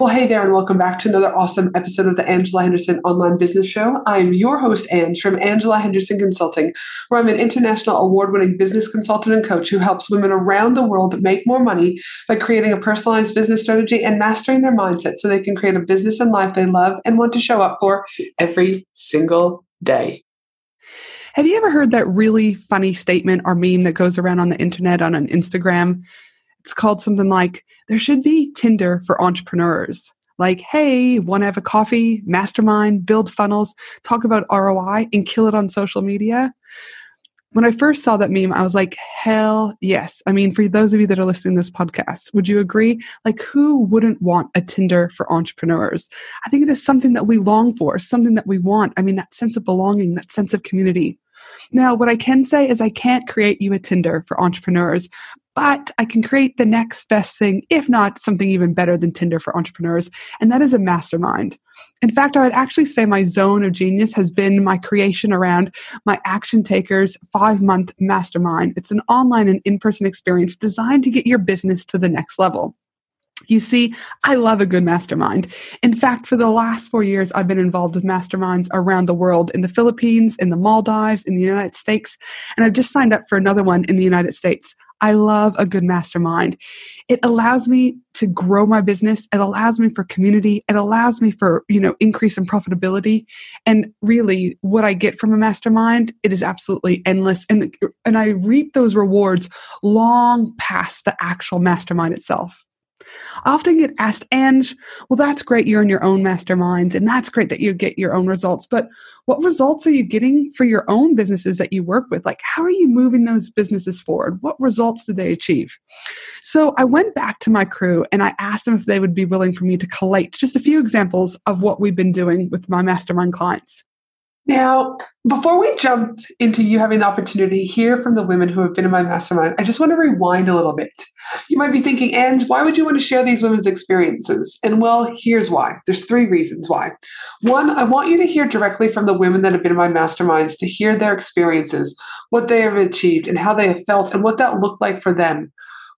Well, hey there, and welcome back to another awesome episode of the Angela Henderson Online Business Show. I'm your host, Ange, from Angela Henderson Consulting, where I'm an international award winning business consultant and coach who helps women around the world make more money by creating a personalized business strategy and mastering their mindset so they can create a business and life they love and want to show up for every single day. Have you ever heard that really funny statement or meme that goes around on the internet on an Instagram? It's called something like, there should be Tinder for entrepreneurs. Like, hey, want to have a coffee, mastermind, build funnels, talk about ROI, and kill it on social media? When I first saw that meme, I was like, hell yes. I mean, for those of you that are listening to this podcast, would you agree? Like, who wouldn't want a Tinder for entrepreneurs? I think it is something that we long for, something that we want. I mean, that sense of belonging, that sense of community. Now, what I can say is I can't create you a Tinder for entrepreneurs, but I can create the next best thing, if not something even better than Tinder for entrepreneurs, and that is a mastermind. In fact, I would actually say my zone of genius has been my creation around my Action Takers five month mastermind. It's an online and in person experience designed to get your business to the next level. You see, I love a good mastermind. In fact, for the last four years, I've been involved with masterminds around the world in the Philippines, in the Maldives, in the United States, and I've just signed up for another one in the United States. I love a good mastermind. It allows me to grow my business. It allows me for community. It allows me for, you know, increase in profitability. And really what I get from a mastermind, it is absolutely endless. And, and I reap those rewards long past the actual mastermind itself. I often get asked, Ange, well, that's great. You're in your own masterminds, and that's great that you get your own results. But what results are you getting for your own businesses that you work with? Like, how are you moving those businesses forward? What results do they achieve? So I went back to my crew and I asked them if they would be willing for me to collate just a few examples of what we've been doing with my mastermind clients. Now, before we jump into you having the opportunity to hear from the women who have been in my mastermind, I just want to rewind a little bit. You might be thinking, and why would you want to share these women's experiences? And well, here's why. There's three reasons why. One, I want you to hear directly from the women that have been in my masterminds to hear their experiences, what they have achieved, and how they have felt, and what that looked like for them.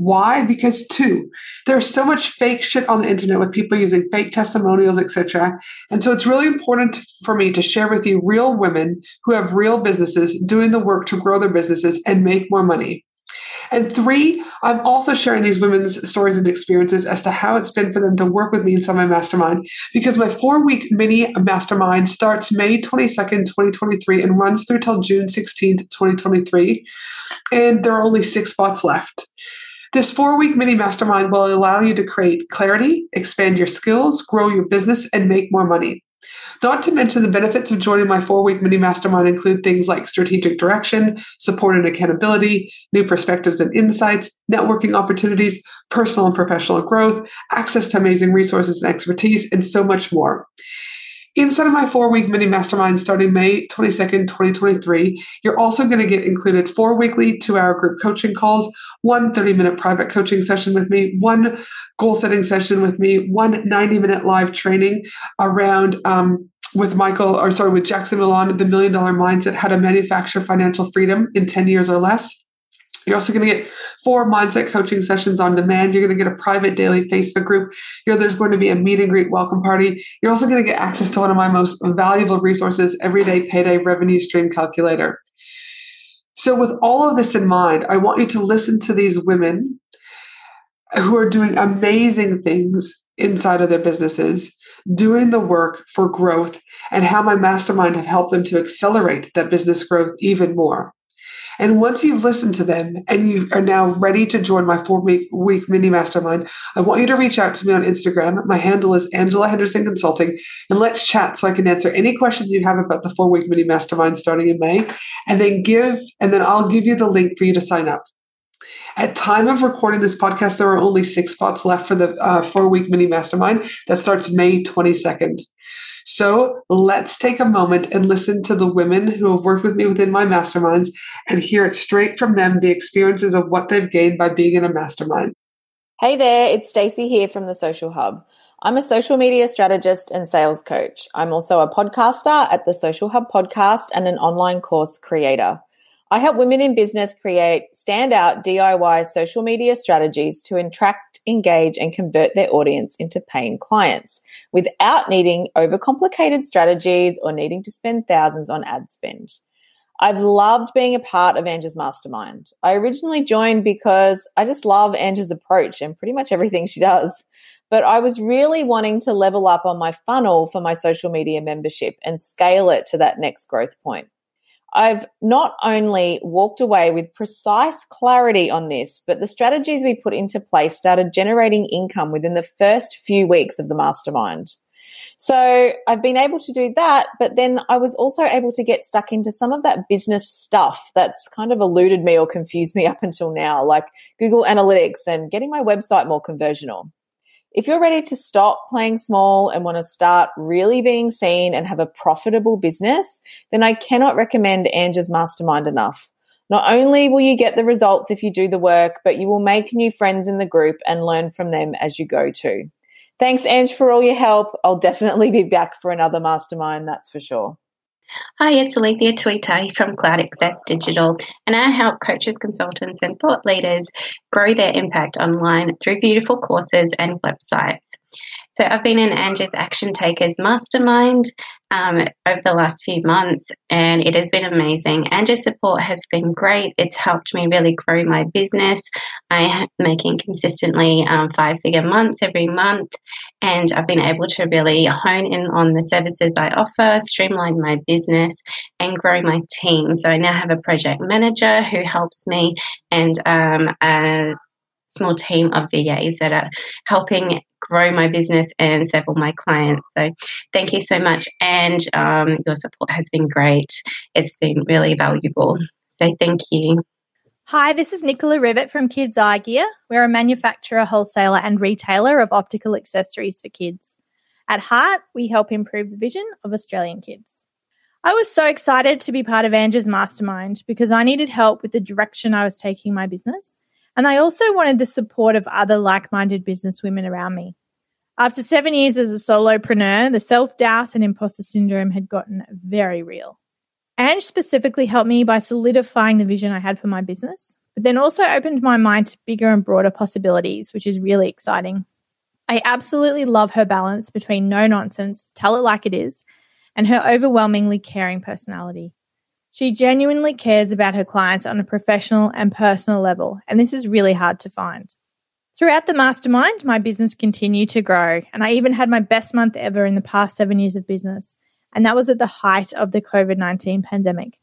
Why? Because two, there's so much fake shit on the internet with people using fake testimonials, etc. And so it's really important for me to share with you real women who have real businesses doing the work to grow their businesses and make more money. And three, I'm also sharing these women's stories and experiences as to how it's been for them to work with me inside my mastermind. Because my four week mini mastermind starts May 22nd, 2023, and runs through till June 16th, 2023. And there are only six spots left. This four week mini mastermind will allow you to create clarity, expand your skills, grow your business, and make more money. Not to mention the benefits of joining my four week mini mastermind include things like strategic direction, support and accountability, new perspectives and insights, networking opportunities, personal and professional growth, access to amazing resources and expertise, and so much more. Inside of my four week mini mastermind starting May 22nd, 2023, you're also going to get included four weekly two hour group coaching calls, one 30 minute private coaching session with me, one goal setting session with me, one 90 minute live training around um, with Michael, or sorry, with Jackson Milan, the million dollar mindset, how to manufacture financial freedom in 10 years or less. You're also going to get four mindset coaching sessions on demand. You're going to get a private daily Facebook group. There's going to be a meet and greet welcome party. You're also going to get access to one of my most valuable resources, Everyday Payday Revenue Stream Calculator. So, with all of this in mind, I want you to listen to these women who are doing amazing things inside of their businesses, doing the work for growth, and how my mastermind have helped them to accelerate that business growth even more. And once you've listened to them and you are now ready to join my four week, mini mastermind, I want you to reach out to me on Instagram. My handle is Angela Henderson Consulting, and let's chat so I can answer any questions you have about the four week mini mastermind starting in May. And then give, and then I'll give you the link for you to sign up. At time of recording this podcast, there are only six spots left for the uh, four week mini mastermind that starts May 22nd. So let's take a moment and listen to the women who have worked with me within my masterminds and hear it straight from them the experiences of what they've gained by being in a mastermind. Hey there, it's Stacey here from the Social Hub. I'm a social media strategist and sales coach. I'm also a podcaster at the Social Hub podcast and an online course creator. I help women in business create standout DIY social media strategies to attract, engage, and convert their audience into paying clients without needing overcomplicated strategies or needing to spend thousands on ad spend. I've loved being a part of Angie's mastermind. I originally joined because I just love Angie's approach and pretty much everything she does. But I was really wanting to level up on my funnel for my social media membership and scale it to that next growth point. I've not only walked away with precise clarity on this, but the strategies we put into place started generating income within the first few weeks of the mastermind. So I've been able to do that, but then I was also able to get stuck into some of that business stuff that's kind of eluded me or confused me up until now, like Google Analytics and getting my website more conversional. If you're ready to stop playing small and want to start really being seen and have a profitable business, then I cannot recommend Angie's Mastermind enough. Not only will you get the results if you do the work, but you will make new friends in the group and learn from them as you go too. Thanks, Ange, for all your help. I'll definitely be back for another mastermind, that's for sure. Hi, it's Alethea Tuitai from Cloud Access Digital, and I help coaches, consultants, and thought leaders grow their impact online through beautiful courses and websites. So I've been in Angie's Action Takers Mastermind um, over the last few months, and it has been amazing. Angie's support has been great. It's helped me really grow my business. I am making consistently um, five figure months every month, and I've been able to really hone in on the services I offer, streamline my business, and grow my team. So I now have a project manager who helps me, and um, a small team of VAs that are helping grow my business and several my clients. So thank you so much. And um, your support has been great. It's been really valuable. So thank you. Hi, this is Nicola Rivet from Kids Eye Gear. We're a manufacturer, wholesaler, and retailer of optical accessories for kids. At heart, we help improve the vision of Australian kids. I was so excited to be part of Angie's mastermind because I needed help with the direction I was taking my business and I also wanted the support of other like minded businesswomen around me. After seven years as a solopreneur, the self doubt and imposter syndrome had gotten very real. Ange specifically helped me by solidifying the vision I had for my business, but then also opened my mind to bigger and broader possibilities, which is really exciting. I absolutely love her balance between no nonsense, tell it like it is, and her overwhelmingly caring personality. She genuinely cares about her clients on a professional and personal level, and this is really hard to find. Throughout the mastermind, my business continued to grow, and I even had my best month ever in the past seven years of business, and that was at the height of the COVID 19 pandemic.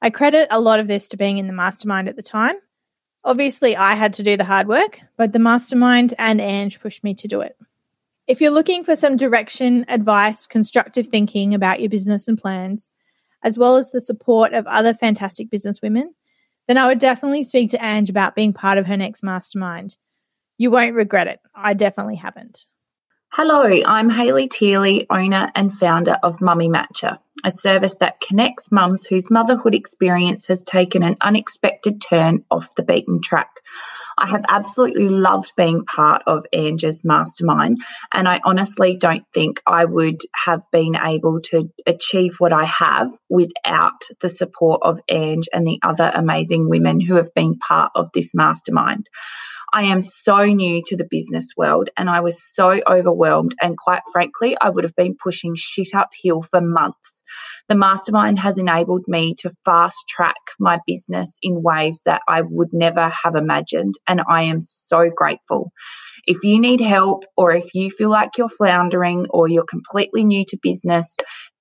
I credit a lot of this to being in the mastermind at the time. Obviously, I had to do the hard work, but the mastermind and Ange pushed me to do it. If you're looking for some direction, advice, constructive thinking about your business and plans, as well as the support of other fantastic businesswomen, then I would definitely speak to Ange about being part of her next mastermind. You won't regret it. I definitely haven't. Hello, I'm Hayley Teely, owner and founder of Mummy Matcher, a service that connects mums whose motherhood experience has taken an unexpected turn off the beaten track. I have absolutely loved being part of Ange's mastermind, and I honestly don't think I would have been able to achieve what I have without the support of Ange and the other amazing women who have been part of this mastermind. I am so new to the business world and I was so overwhelmed. And quite frankly, I would have been pushing shit uphill for months. The mastermind has enabled me to fast track my business in ways that I would never have imagined. And I am so grateful. If you need help or if you feel like you're floundering or you're completely new to business,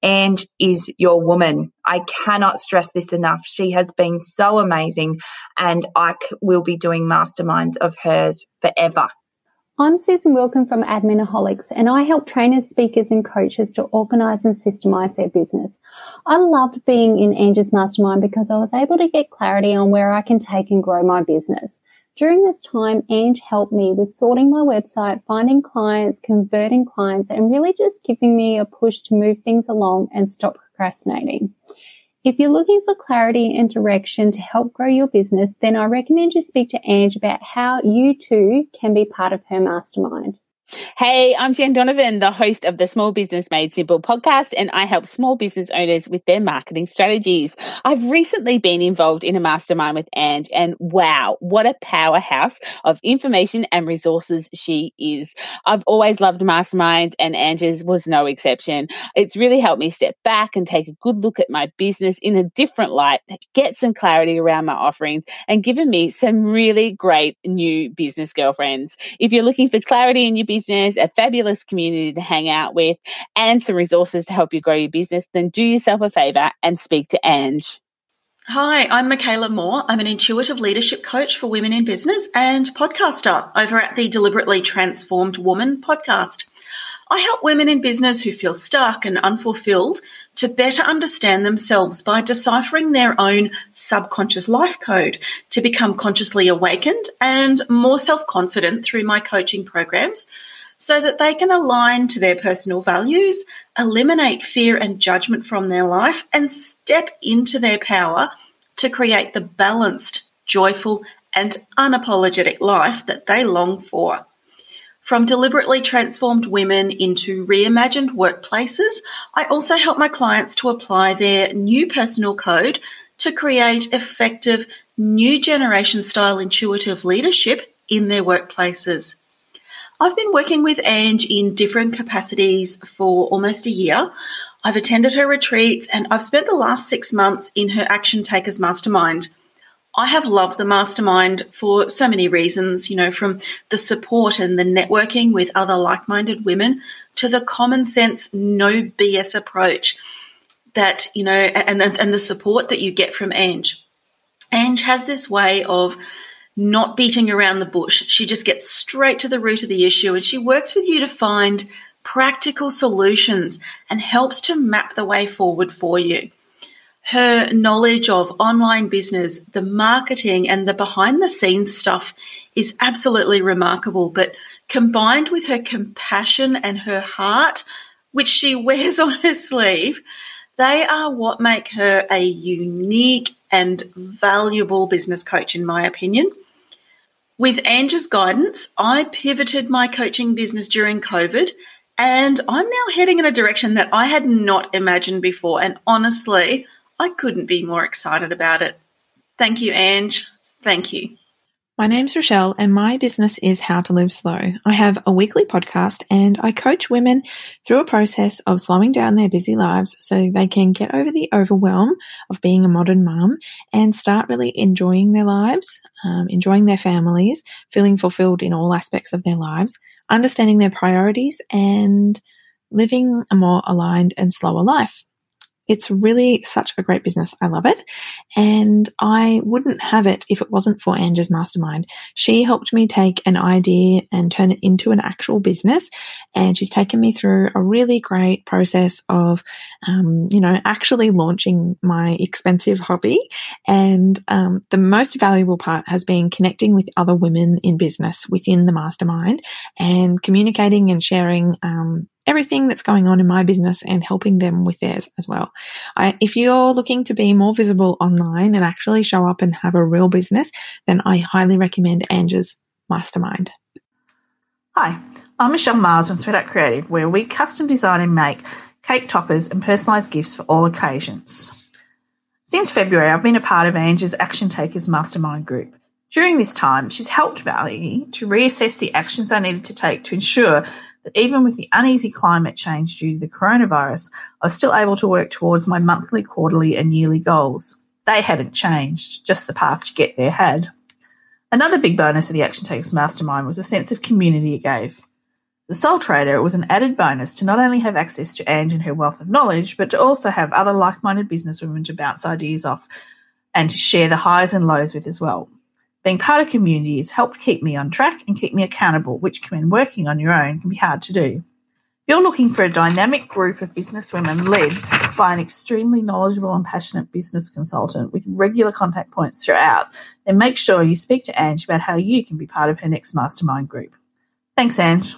and is your woman. I cannot stress this enough. She has been so amazing, and I will be doing masterminds of hers forever. I'm Susan Wilkin from Adminaholics, and I help trainers, speakers, and coaches to organize and systemize their business. I loved being in Ange's mastermind because I was able to get clarity on where I can take and grow my business. During this time, Ange helped me with sorting my website, finding clients, converting clients, and really just giving me a push to move things along and stop procrastinating. If you're looking for clarity and direction to help grow your business, then I recommend you speak to Ange about how you too can be part of her mastermind. Hey, I'm Jen Donovan, the host of the Small Business Made Simple podcast, and I help small business owners with their marketing strategies. I've recently been involved in a mastermind with Ange, and wow, what a powerhouse of information and resources she is. I've always loved masterminds, and Ange's was no exception. It's really helped me step back and take a good look at my business in a different light, get some clarity around my offerings, and given me some really great new business girlfriends. If you're looking for clarity in your business, business, a fabulous community to hang out with, and some resources to help you grow your business, then do yourself a favor and speak to Ange. Hi, I'm Michaela Moore. I'm an intuitive leadership coach for women in business and podcaster over at the Deliberately Transformed Woman podcast. I help women in business who feel stuck and unfulfilled to better understand themselves by deciphering their own subconscious life code to become consciously awakened and more self confident through my coaching programs so that they can align to their personal values, eliminate fear and judgment from their life, and step into their power to create the balanced, joyful, and unapologetic life that they long for. From deliberately transformed women into reimagined workplaces, I also help my clients to apply their new personal code to create effective new generation style intuitive leadership in their workplaces. I've been working with Ange in different capacities for almost a year. I've attended her retreats and I've spent the last six months in her Action Takers Mastermind. I have loved the mastermind for so many reasons, you know, from the support and the networking with other like minded women to the common sense, no BS approach that, you know, and, and the support that you get from Ange. Ange has this way of not beating around the bush. She just gets straight to the root of the issue and she works with you to find practical solutions and helps to map the way forward for you her knowledge of online business, the marketing, and the behind the scenes stuff is absolutely remarkable. But combined with her compassion and her heart, which she wears on her sleeve, they are what make her a unique and valuable business coach, in my opinion. With Ange's guidance, I pivoted my coaching business during COVID and I'm now heading in a direction that I had not imagined before. And honestly, I couldn't be more excited about it. Thank you, Ange. Thank you. My name's Rochelle and my business is How to Live Slow. I have a weekly podcast and I coach women through a process of slowing down their busy lives so they can get over the overwhelm of being a modern mum and start really enjoying their lives, um, enjoying their families, feeling fulfilled in all aspects of their lives, understanding their priorities and living a more aligned and slower life. It's really such a great business. I love it. And I wouldn't have it if it wasn't for Ange's mastermind. She helped me take an idea and turn it into an actual business. And she's taken me through a really great process of, um, you know, actually launching my expensive hobby. And um, the most valuable part has been connecting with other women in business within the mastermind and communicating and sharing um, everything that's going on in my business and helping them with theirs as well. I, if you're looking to be more visible online and actually show up and have a real business, then I highly recommend Ange's Mastermind. Hi, I'm Michelle Miles from Sweat Creative, where we custom design and make cake toppers and personalised gifts for all occasions. Since February, I've been a part of Ange's Action Takers Mastermind group. During this time, she's helped me to reassess the actions I needed to take to ensure that even with the uneasy climate change due to the coronavirus, I was still able to work towards my monthly, quarterly, and yearly goals. They hadn't changed, just the path to get there had. Another big bonus of the Action Takers Mastermind was the sense of community it gave. As a sole trader, it was an added bonus to not only have access to Ange and her wealth of knowledge, but to also have other like minded businesswomen to bounce ideas off and to share the highs and lows with as well. Being part of community has helped keep me on track and keep me accountable, which, when working on your own, can be hard to do. If you're looking for a dynamic group of businesswomen led by an extremely knowledgeable and passionate business consultant with regular contact points throughout, then make sure you speak to Ange about how you can be part of her next mastermind group. Thanks, Ange.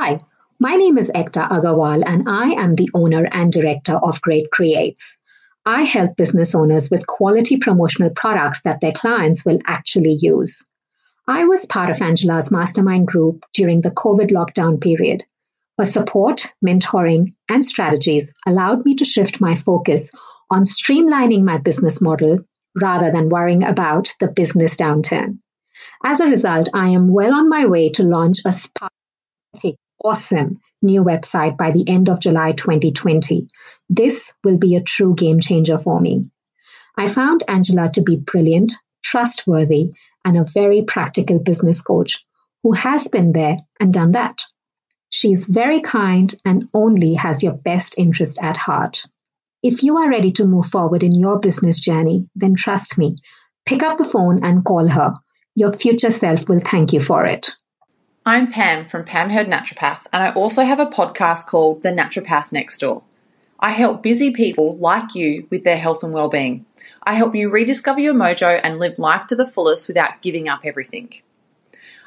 Hi, my name is Ekta Agarwal, and I am the owner and director of Great Creates. I help business owners with quality promotional products that their clients will actually use. I was part of Angela's mastermind group during the COVID lockdown period. Her support, mentoring, and strategies allowed me to shift my focus on streamlining my business model rather than worrying about the business downturn. As a result, I am well on my way to launch a awesome new website by the end of July 2020. This will be a true game changer for me. I found Angela to be brilliant, trustworthy, and a very practical business coach who has been there and done that. She's very kind and only has your best interest at heart. If you are ready to move forward in your business journey, then trust me, pick up the phone and call her. Your future self will thank you for it. I'm Pam from Pam Heard Naturopath, and I also have a podcast called The Naturopath Next Door. I help busy people like you with their health and well-being. I help you rediscover your mojo and live life to the fullest without giving up everything.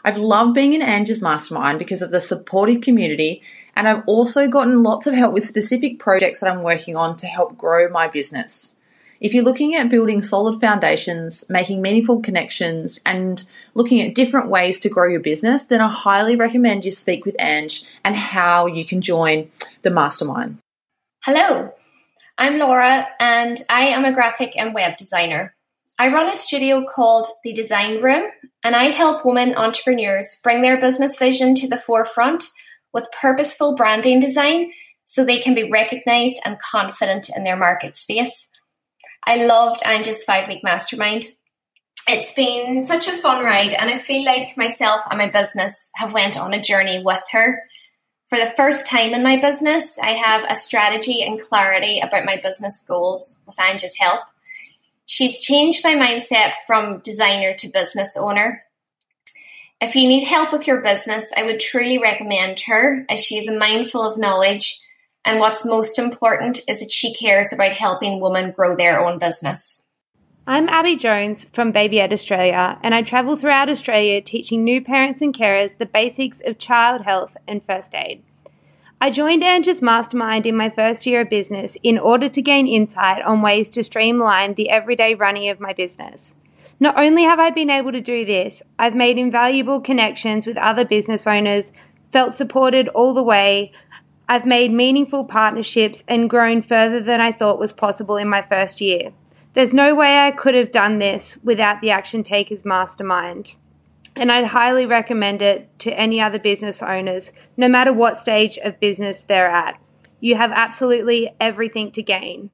I've loved being in Angie's mastermind because of the supportive community, and I've also gotten lots of help with specific projects that I'm working on to help grow my business. If you're looking at building solid foundations, making meaningful connections, and looking at different ways to grow your business, then I highly recommend you speak with Ange and how you can join the mastermind. Hello, I'm Laura, and I am a graphic and web designer. I run a studio called The Design Room, and I help women entrepreneurs bring their business vision to the forefront with purposeful branding design so they can be recognized and confident in their market space. I loved Angie's five week mastermind. It's been such a fun ride, and I feel like myself and my business have went on a journey with her. For the first time in my business, I have a strategy and clarity about my business goals with Angie's help. She's changed my mindset from designer to business owner. If you need help with your business, I would truly recommend her as she is a mindful of knowledge and what's most important is that she cares about helping women grow their own business. I'm Abby Jones from Baby Ed Australia, and I travel throughout Australia teaching new parents and carers the basics of child health and first aid. I joined Ange's mastermind in my first year of business in order to gain insight on ways to streamline the everyday running of my business. Not only have I been able to do this, I've made invaluable connections with other business owners, felt supported all the way, I've made meaningful partnerships and grown further than I thought was possible in my first year. There's no way I could have done this without the Action Takers Mastermind. And I'd highly recommend it to any other business owners, no matter what stage of business they're at. You have absolutely everything to gain.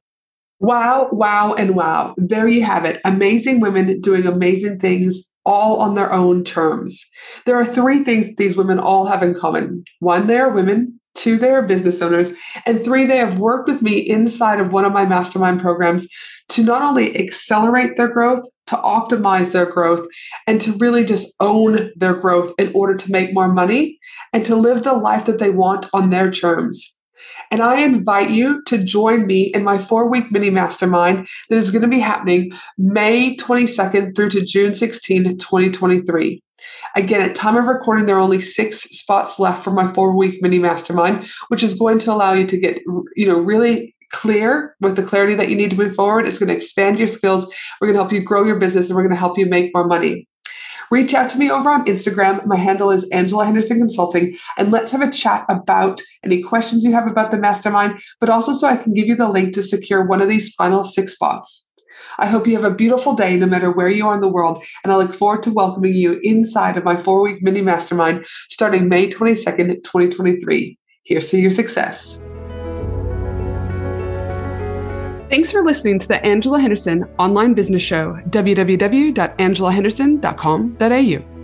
Wow, wow, and wow. There you have it. Amazing women doing amazing things all on their own terms. There are three things these women all have in common. One, they are women. Two, they are business owners. And three, they have worked with me inside of one of my mastermind programs to not only accelerate their growth, to optimize their growth, and to really just own their growth in order to make more money and to live the life that they want on their terms. And I invite you to join me in my four week mini mastermind that is going to be happening May 22nd through to June 16, 2023. Again, at time of recording, there are only six spots left for my four week mini mastermind, which is going to allow you to get, you know, really clear with the clarity that you need to move forward. It's going to expand your skills. We're going to help you grow your business and we're going to help you make more money. Reach out to me over on Instagram. My handle is Angela Henderson Consulting, and let's have a chat about any questions you have about the mastermind, but also so I can give you the link to secure one of these final six spots. I hope you have a beautiful day no matter where you are in the world, and I look forward to welcoming you inside of my four week mini mastermind starting May 22nd, 2023. Here's to your success. Thanks for listening to the Angela Henderson Online Business Show, www.angelahenderson.com.au.